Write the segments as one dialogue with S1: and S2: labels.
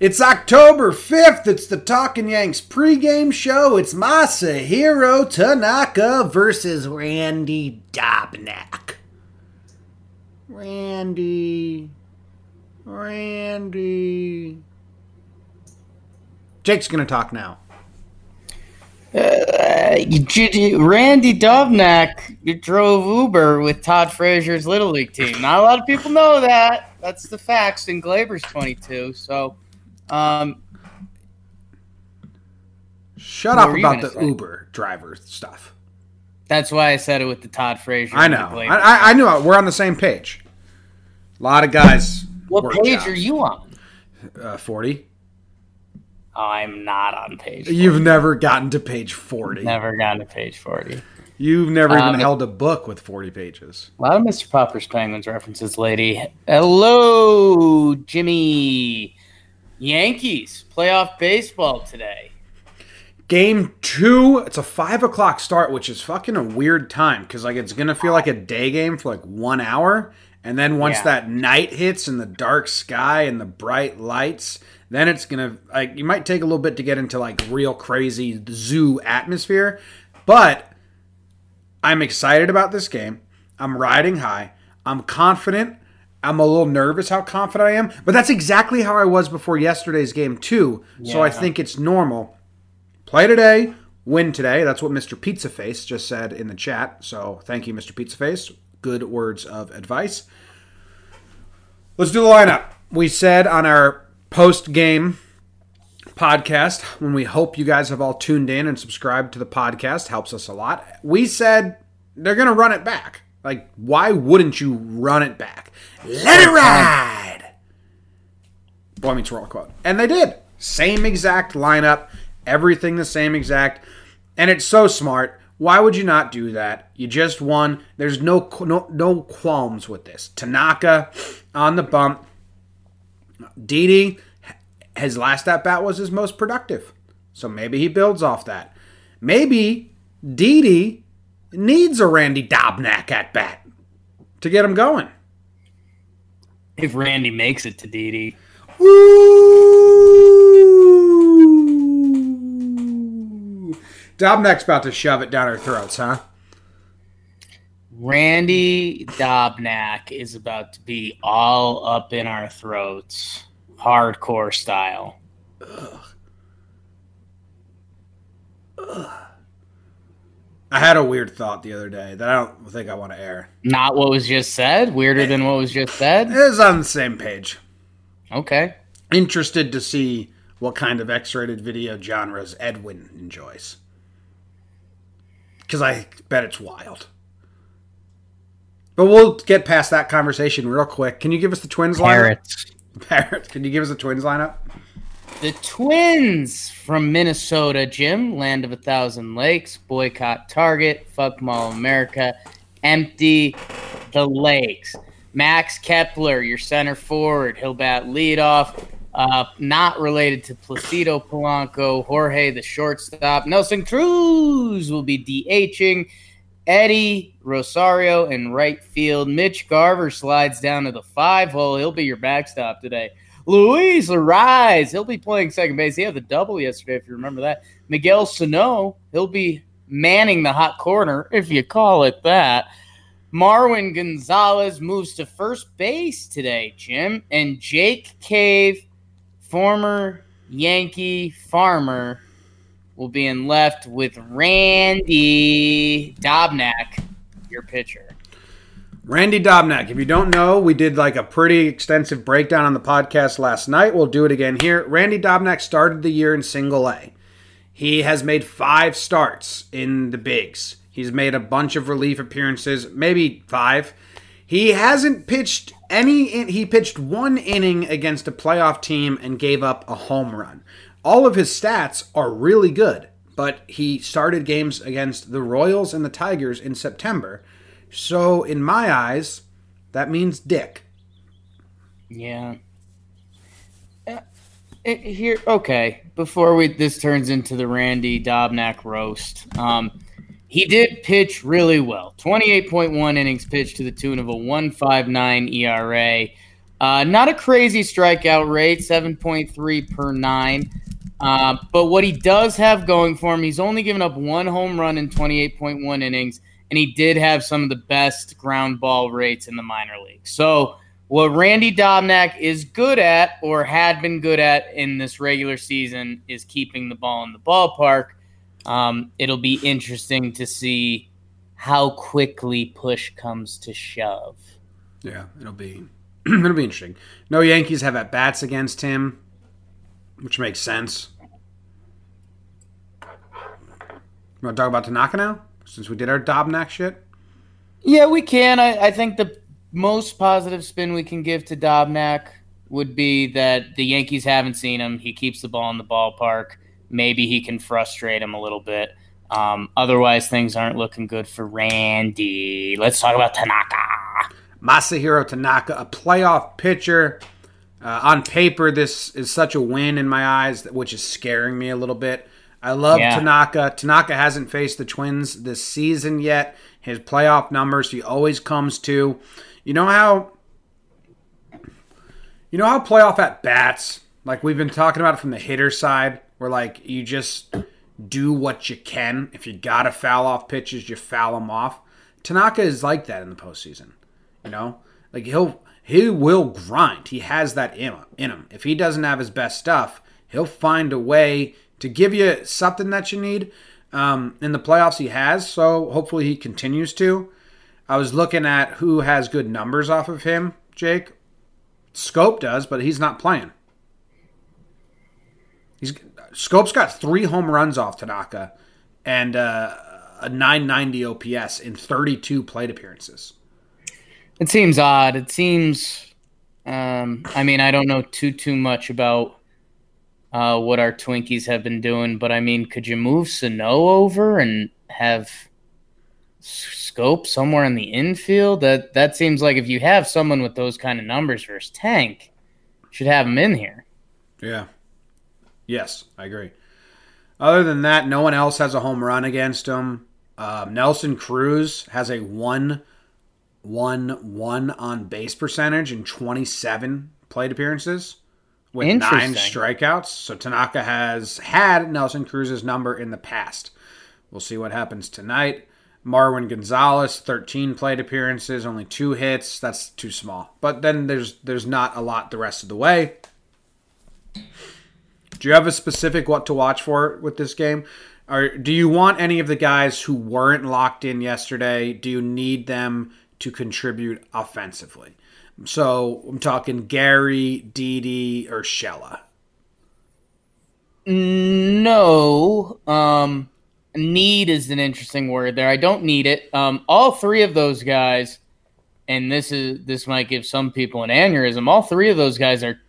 S1: It's October 5th. It's the Talking Yanks pregame show. It's Masahiro Tanaka versus Randy Dobnak. Randy. Randy. Jake's going to talk now.
S2: Uh, Randy Dobnak drove Uber with Todd Frazier's Little League team. Not a lot of people know that. That's the facts in Gleyber's 22. So, um,
S1: shut up about the say? Uber driver stuff.
S2: That's why I said it with the Todd Frazier.
S1: I know. I, I, I, knew it. We're on the same page. A lot of guys.
S2: What page jobs. are you on?
S1: Uh, 40.
S2: I'm not on page.
S1: 40. You've never gotten to page forty.
S2: Never gotten to page forty.
S1: You've never even um, held a book with forty pages.
S2: A lot of Mr. Popper's Penguins references, lady. Hello, Jimmy. Yankees playoff baseball today.
S1: Game two. It's a five o'clock start, which is fucking a weird time because like it's gonna feel like a day game for like one hour, and then once yeah. that night hits and the dark sky and the bright lights then it's gonna like you might take a little bit to get into like real crazy zoo atmosphere, but I'm excited about this game. I'm riding high. I'm confident. I'm a little nervous how confident I am, but that's exactly how I was before yesterday's game too. Yeah. So I think it's normal. Play today, win today. That's what Mr. Pizza Face just said in the chat. So thank you, Mr. Pizza Face. Good words of advice. Let's do the lineup. We said on our post game podcast when we hope you guys have all tuned in and subscribed to the podcast helps us a lot. We said they're going to run it back. Like, why wouldn't you run it back? Let it ride! Boy Meets World quote. And they did. Same exact lineup, everything the same exact. And it's so smart. Why would you not do that? You just won. There's no no, no qualms with this. Tanaka on the bump. Didi, his last at bat was his most productive. So maybe he builds off that. Maybe Didi needs a Randy Dobnak at bat to get him going.
S2: If Randy makes it to Didi.
S1: Dobnak's about to shove it down our throats, huh?
S2: Randy Dobnak is about to be all up in our throats, hardcore style. Ugh.
S1: Ugh. I had a weird thought the other day that I don't think I want to air.
S2: Not what was just said? Weirder than what was just said?
S1: It is on the same page.
S2: Okay.
S1: Interested to see what kind of X rated video genres Edwin enjoys. Because I bet it's wild. But we'll get past that conversation real quick. Can you give us the Twins Parrots. lineup? Parrots. Can you give us the Twins lineup?
S2: The Twins from Minnesota, Jim, land of a thousand lakes, boycott Target, fuck Mall America, empty the lakes. Max Kepler, your center forward, he'll bat leadoff. Uh, not related to Placido Polanco, Jorge the shortstop. Nelson Cruz will be DHing. Eddie Rosario in right field. Mitch Garver slides down to the five hole. He'll be your backstop today. Luis Arraez, he'll be playing second base. He had the double yesterday, if you remember that. Miguel Sano, he'll be manning the hot corner, if you call it that. Marwin Gonzalez moves to first base today, Jim. And Jake Cave, former Yankee farmer, will be in left with Randy Dobnak, your pitcher.
S1: Randy Dobnak. If you don't know, we did like a pretty extensive breakdown on the podcast last night. We'll do it again here. Randy Dobnak started the year in single A. He has made five starts in the bigs. He's made a bunch of relief appearances, maybe five. He hasn't pitched any, he pitched one inning against a playoff team and gave up a home run all of his stats are really good, but he started games against the Royals and the Tigers in September. So, in my eyes, that means Dick.
S2: Yeah. Uh, here, okay. Before we this turns into the Randy Dobnak roast, um, he did pitch really well. Twenty-eight point one innings pitched to the tune of a one five nine ERA. Uh, not a crazy strikeout rate, 7.3 per nine. Uh, but what he does have going for him, he's only given up one home run in 28.1 innings, and he did have some of the best ground ball rates in the minor league. So, what Randy Dobnak is good at, or had been good at in this regular season, is keeping the ball in the ballpark. Um, it'll be interesting to see how quickly push comes to shove.
S1: Yeah, it'll be it'll be interesting. No Yankees have at bats against him, which makes sense. You want to talk about Tanaka now, since we did our Dobnak shit?
S2: Yeah, we can. I, I think the most positive spin we can give to Dobnak would be that the Yankees haven't seen him. He keeps the ball in the ballpark. Maybe he can frustrate him a little bit. Um, otherwise, things aren't looking good for Randy. Let's talk about Tanaka.
S1: Masahiro Tanaka, a playoff pitcher. Uh, on paper, this is such a win in my eyes, which is scaring me a little bit. I love yeah. Tanaka. Tanaka hasn't faced the Twins this season yet. His playoff numbers, he always comes to. You know how. You know how playoff at bats, like we've been talking about it from the hitter side, where like you just do what you can. If you gotta foul off pitches, you foul them off. Tanaka is like that in the postseason. You know, like he'll he will grind. He has that. In him. If he doesn't have his best stuff, he'll find a way to give you something that you need. Um, in the playoffs, he has. So hopefully he continues to. I was looking at who has good numbers off of him. Jake Schoop does, but he's not playing. He's Schoop's got three home runs off Tanaka and uh, a 990 OPS in 32 plate appearances.
S2: It seems odd. It seems. Um, I mean, I don't know too too much about uh, what our Twinkies have been doing, but I mean, could you move Sano over and have Schoop somewhere in the infield? That that seems like if you have someone with those kind of numbers versus Tank, should have him in here.
S1: Yeah. Yes, I agree. Other than that, no one else has a home run against him. Uh, Nelson Cruz has a one one one on base percentage in 27 plate appearances with nine strikeouts. So Tanaka has had Nelson Cruz's number in the past. We'll see what happens tonight. Marwin Gonzalez, 13 plate appearances, only two hits. That's too small. But then there's there's not a lot the rest of the way. Do you have a specific what to watch for with this game? Or do you want any of the guys who weren't locked in yesterday? Do you need them to contribute offensively. So I'm talking Gary, Didi, or Shella.
S2: No. Um, need is an interesting word there. I don't need it. Um, all three of those guys, and this is this might give some people an aneurysm. All three of those guys are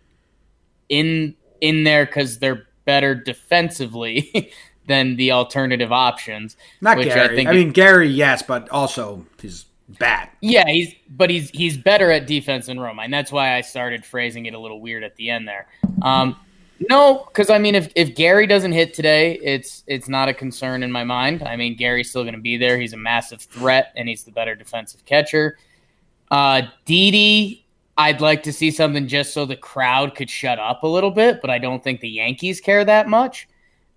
S2: in in there because they're better defensively than the alternative options.
S1: Not Gary. I, I mean, Gary, yes, but also he's bad.
S2: Yeah, he's but he's he's better at defense than Roma, and that's why I started phrasing it a little weird at the end there. Um, no, because I mean, if if Gary doesn't hit today, it's it's not a concern in my mind. I mean, Gary's still going to be there. He's a massive threat, and he's the better defensive catcher. Uh, Didi, I'd like to see something just so the crowd could shut up a little bit, but I don't think the Yankees care that much.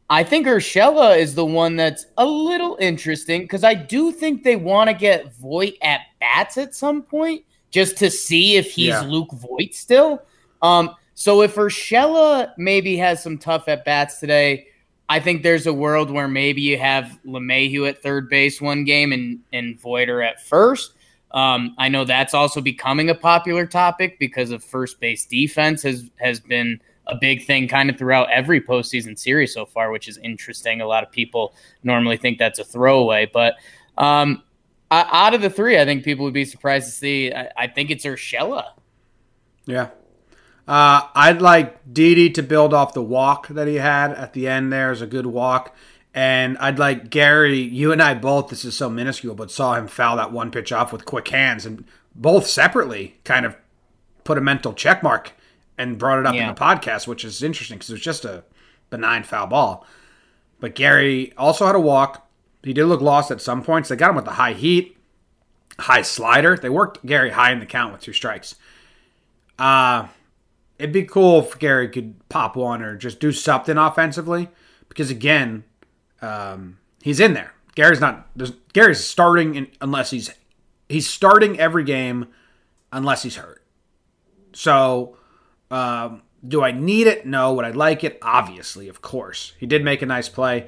S2: I think Urshela is the one that's a little interesting because I do think they want to get Voit at bats at some point just to see if he's yeah. Luke Voit still. Um, so if Urshela maybe has some tough at bats today, I think there's a world where maybe you have LeMahieu at third base one game and and Voiter at first. Um, I know that's also becoming a popular topic because of first base defense has has been a big thing kind of throughout every postseason series so far, which is interesting. A lot of people normally think that's a throwaway, but um, out of the three, I think people would be surprised to see. I, I think it's Urshela.
S1: Yeah. Uh, I'd like Didi to build off the walk that he had at the end there is a good walk. And I'd like Gary, you and I both, this is so minuscule, but saw him foul that one pitch off with quick hands and both separately kind of put a mental check mark and brought it up yeah. in the podcast, which is interesting because it was just a benign foul ball. But Gary also had a walk. He did look lost at some points. They got him with the high heat, high slider. They worked Gary high in the count with two strikes. Uh, it'd be cool if Gary could pop one or just do something offensively because again, um, he's in there. Gary's not. Gary's starting in, unless he's he's starting every game unless he's hurt. So, um, do I need it? No. Would I like it? Obviously, of course. He did make a nice play.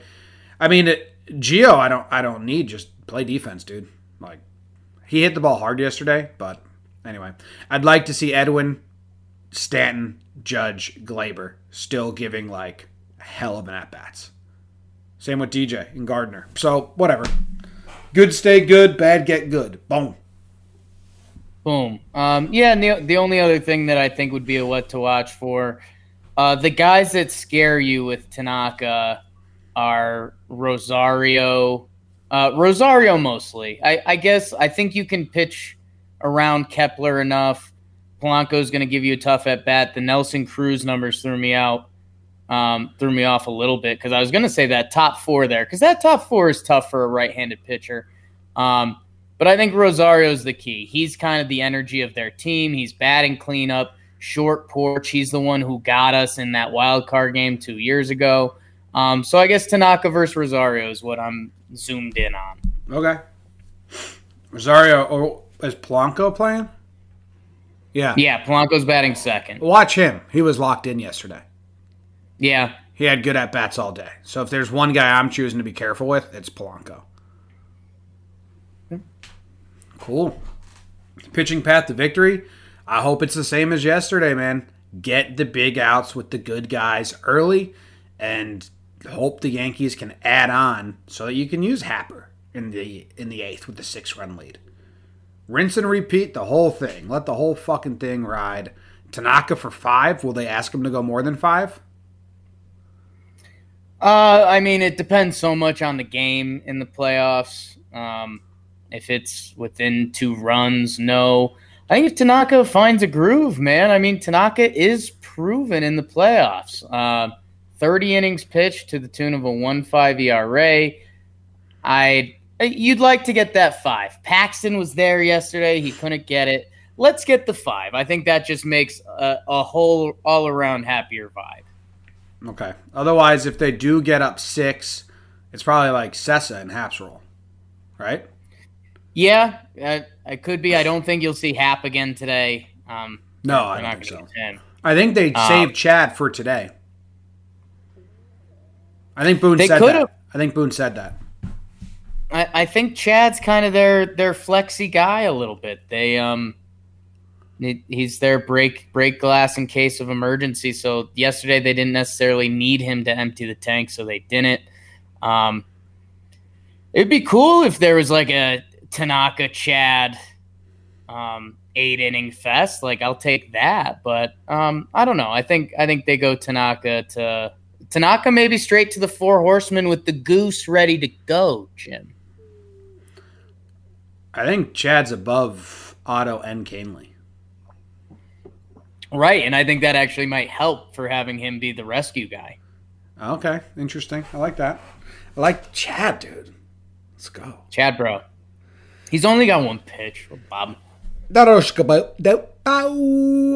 S1: I mean, it, Gio, I don't I don't need just play defense, dude. Like he hit the ball hard yesterday, but anyway, I'd like to see Edwin, Stanton, Judge, Gleyber still giving like hell of an at bats. Same with DJ and Gardner. So whatever. Good stay good, bad get good. Boom.
S2: Boom. Um, yeah, the, the only other thing that I think would be a what to watch for uh, the guys that scare you with Tanaka are Rosario, uh, Rosario mostly. I, I, guess I think you can pitch around Kepler enough. Polanco's going to give you a tough at bat. The Nelson Cruz numbers threw me out, um, threw me off a little bit because I was going to say that top four there because that top four is tough for a right-handed pitcher. Um, but I think Rosario's the key. He's kind of the energy of their team. He's batting cleanup, short porch. He's the one who got us in that wild card game two years ago. Um, so I guess Tanaka versus Rosario is what I'm zoomed in on.
S1: Okay. Rosario or is Polanco playing? Yeah.
S2: Yeah, Polanco's batting second.
S1: Watch him. He was locked in yesterday.
S2: Yeah.
S1: He had good at bats all day. So if there's one guy I'm choosing to be careful with, it's Polanco. Cool. Pitching path to victory. I hope it's the same as yesterday, man. Get the big outs with the good guys early and hope the Yankees can add on so that you can use Happer in the in the eighth with the six run lead. Rinse and repeat the whole thing. Let the whole fucking thing ride. Tanaka for five. Will they ask him to go more than five?
S2: Uh, I mean, it depends so much on the game in the playoffs. Um, if it's within two runs, no. I think if Tanaka finds a groove, man. I mean, Tanaka is proven in the playoffs. Uh, 30 innings pitched to the tune of a 1 5 ERA. I you'd like to get that five. Paxton was there yesterday. He couldn't get it. Let's get the five. I think that just makes a, a whole all around happier vibe.
S1: Okay. Otherwise, if they do get up six, it's probably like Cessa and Haps roll, right?
S2: Yeah, uh, it could be. I don't think you'll see Hap again today. Um,
S1: no, I don't think so. I think they um, saved Chad for today. I think Boone they said that. I think Boone said that.
S2: I, I think Chad's kind of their their flexy guy a little bit. They um he's their break break glass in case of emergency. So yesterday they didn't necessarily need him to empty the tank, so they didn't. Um, it'd be cool if there was like a Tanaka Chad um, eight inning fest. Like I'll take that, but um, I don't know. I think I think they go Tanaka to Tanaka maybe straight to the four horsemen with the goose ready to go, Jim.
S1: I think Chad's above Otto and Kahnle.
S2: Right, and I think that actually might help for having him be the rescue guy.
S1: Okay, interesting. I like that. I like Chad, dude. Let's go.
S2: Chad, bro. He's only got one pitch. Bob.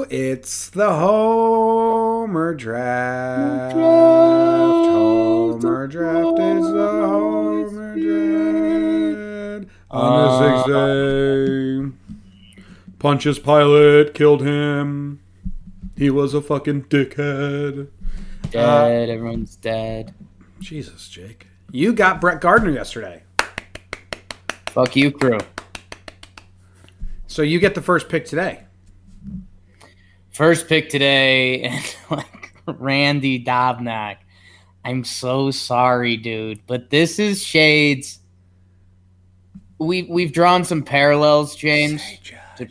S1: It's the Homer draft. Homer draft is the Homer draft. On the sixth day, Pontius Pilate killed him. He was a fucking dickhead.
S2: Dead. Uh, everyone's dead.
S1: Jesus, Jake. You got Brett Gardner yesterday.
S2: Fuck you, crew.
S1: So you get the first pick today.
S2: First pick today, and like Randy Dobnak. I'm so sorry, dude, but this is shades. We we've drawn some parallels, James, to,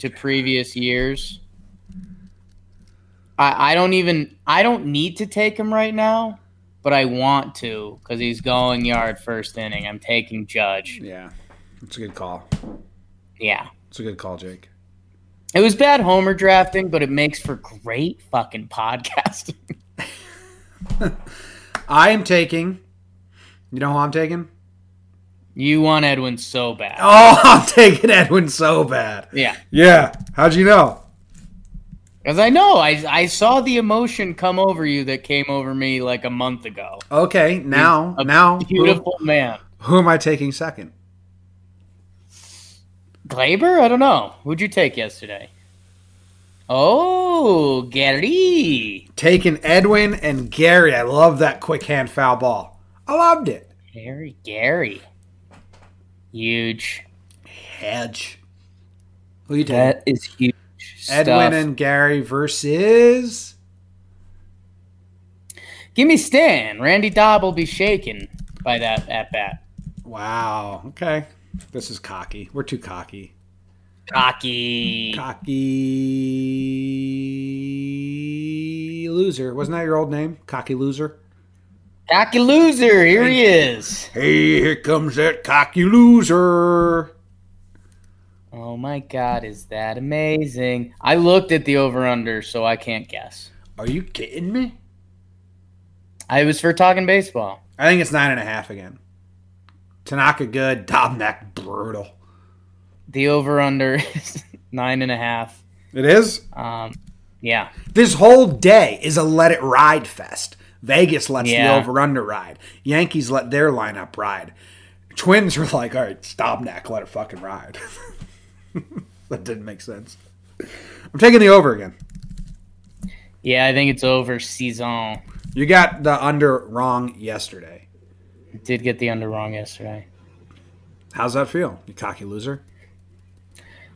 S2: to previous years. I, I don't even I don't need to take him right now but I want to because he's going yard first inning. I'm taking Judge.
S1: Yeah, it's a good call.
S2: Yeah,
S1: it's a good call, Jake.
S2: It was bad homer drafting, but it makes for great fucking podcasting.
S1: I am taking. You know who I'm taking?
S2: You want Edwin so bad.
S1: Oh, I'm taking Edwin so bad.
S2: Yeah.
S1: Yeah. How'd you know?
S2: Because I know I I saw the emotion come over you that came over me like a month ago.
S1: Okay, now
S2: A
S1: now
S2: beautiful man.
S1: Who, who am I taking second?
S2: Gleyber? I don't know. Who'd you take yesterday? Oh, Gary.
S1: Taking Edwin and Gary. I love that quick hand foul ball. I loved it.
S2: Gary, Gary. Huge.
S1: Hedge. Who you taking?
S2: That is huge.
S1: Edwin
S2: stuff.
S1: and Gary versus.
S2: Give me Stan. Randy Dobb will be shaken by that at bat.
S1: Wow. Okay. This is cocky. We're too cocky.
S2: Cocky.
S1: Cocky loser. Wasn't that your old name? Cocky loser.
S2: Cocky loser. Here he is.
S1: Hey, here comes that cocky loser.
S2: Oh my god, is that amazing? I looked at the over under, so I can't guess.
S1: Are you kidding me?
S2: I was for talking baseball.
S1: I think it's nine and a half again. Tanaka good. Dobnak brutal.
S2: The over under is nine and a half.
S1: It is.
S2: Um, yeah.
S1: This whole day is a let it ride fest. Vegas lets
S2: Yeah.
S1: the over under ride. Yankees let their lineup ride. Twins were like, all right, stop neck, let it fucking ride. that didn't make sense. I'm taking the over again.
S2: Yeah, I think it's over season.
S1: You got the under wrong yesterday.
S2: Did get the under wrong yesterday.
S1: How's that feel? You cocky loser?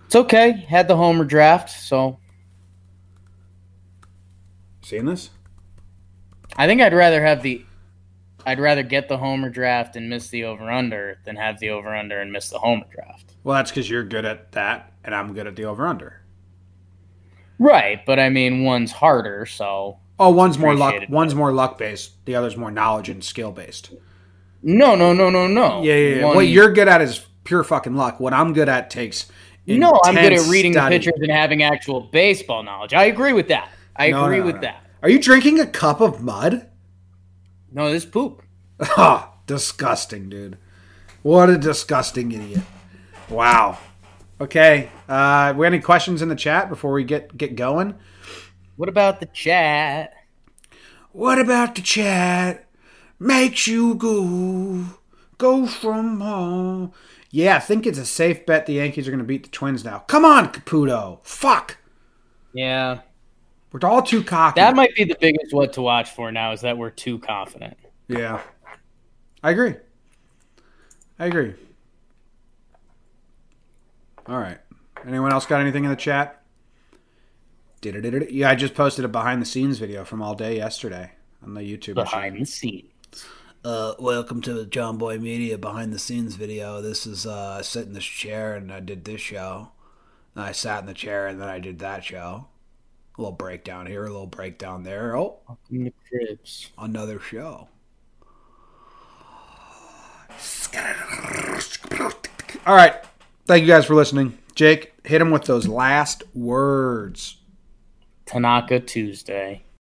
S2: It's okay. Had the homer draft, so
S1: Seeing this?
S2: I think I'd rather have the I'd rather get the homer draft and miss the over under than have the over under and miss the homer draft.
S1: Well, that's because you're good at that, and I'm good at the over under.
S2: Right, but I mean one's harder, so
S1: Oh, one's more luck. One's more luck based. The other's more knowledge and skill based.
S2: no, no, no, no, no.
S1: Yeah, yeah. yeah.
S2: One-
S1: What you're good at is pure fucking luck. What I'm good at takes.
S2: no, I'm good at reading
S1: study.
S2: the pictures and having actual baseball knowledge. I agree with that. I
S1: No,
S2: agree
S1: no,
S2: with
S1: no.
S2: that.
S1: Are you drinking a cup of mud?
S2: No, this poop.
S1: Ha! disgusting, dude. What a disgusting idiot. Wow. Okay. Uh, we got any questions in the chat before we get get going?
S2: What about the chat?
S1: What about the chat? Makes you go, go from home. Yeah, I think it's a safe bet the Yankees are going to beat the Twins now. Come on, Caputo. Fuck.
S2: Yeah.
S1: We're all too cocky.
S2: That might be the biggest what to watch for now is that we're too confident.
S1: yeah. I agree. I agree. All right. Anyone else got anything in the chat? Did? Yeah, I just posted a behind the scenes video from all day yesterday on the YouTube. machine.
S2: Behind the scenes.
S1: Uh, welcome to the Jomboy Media behind the scenes video. This is uh, I sit in this chair and I did this show. And I sat in the chair and then I did that show. A little breakdown here, a little breakdown there. Oh,
S2: the
S1: another show. All right. Thank you guys for listening. Jake, hit him with those last words.
S2: Tanaka Tuesday.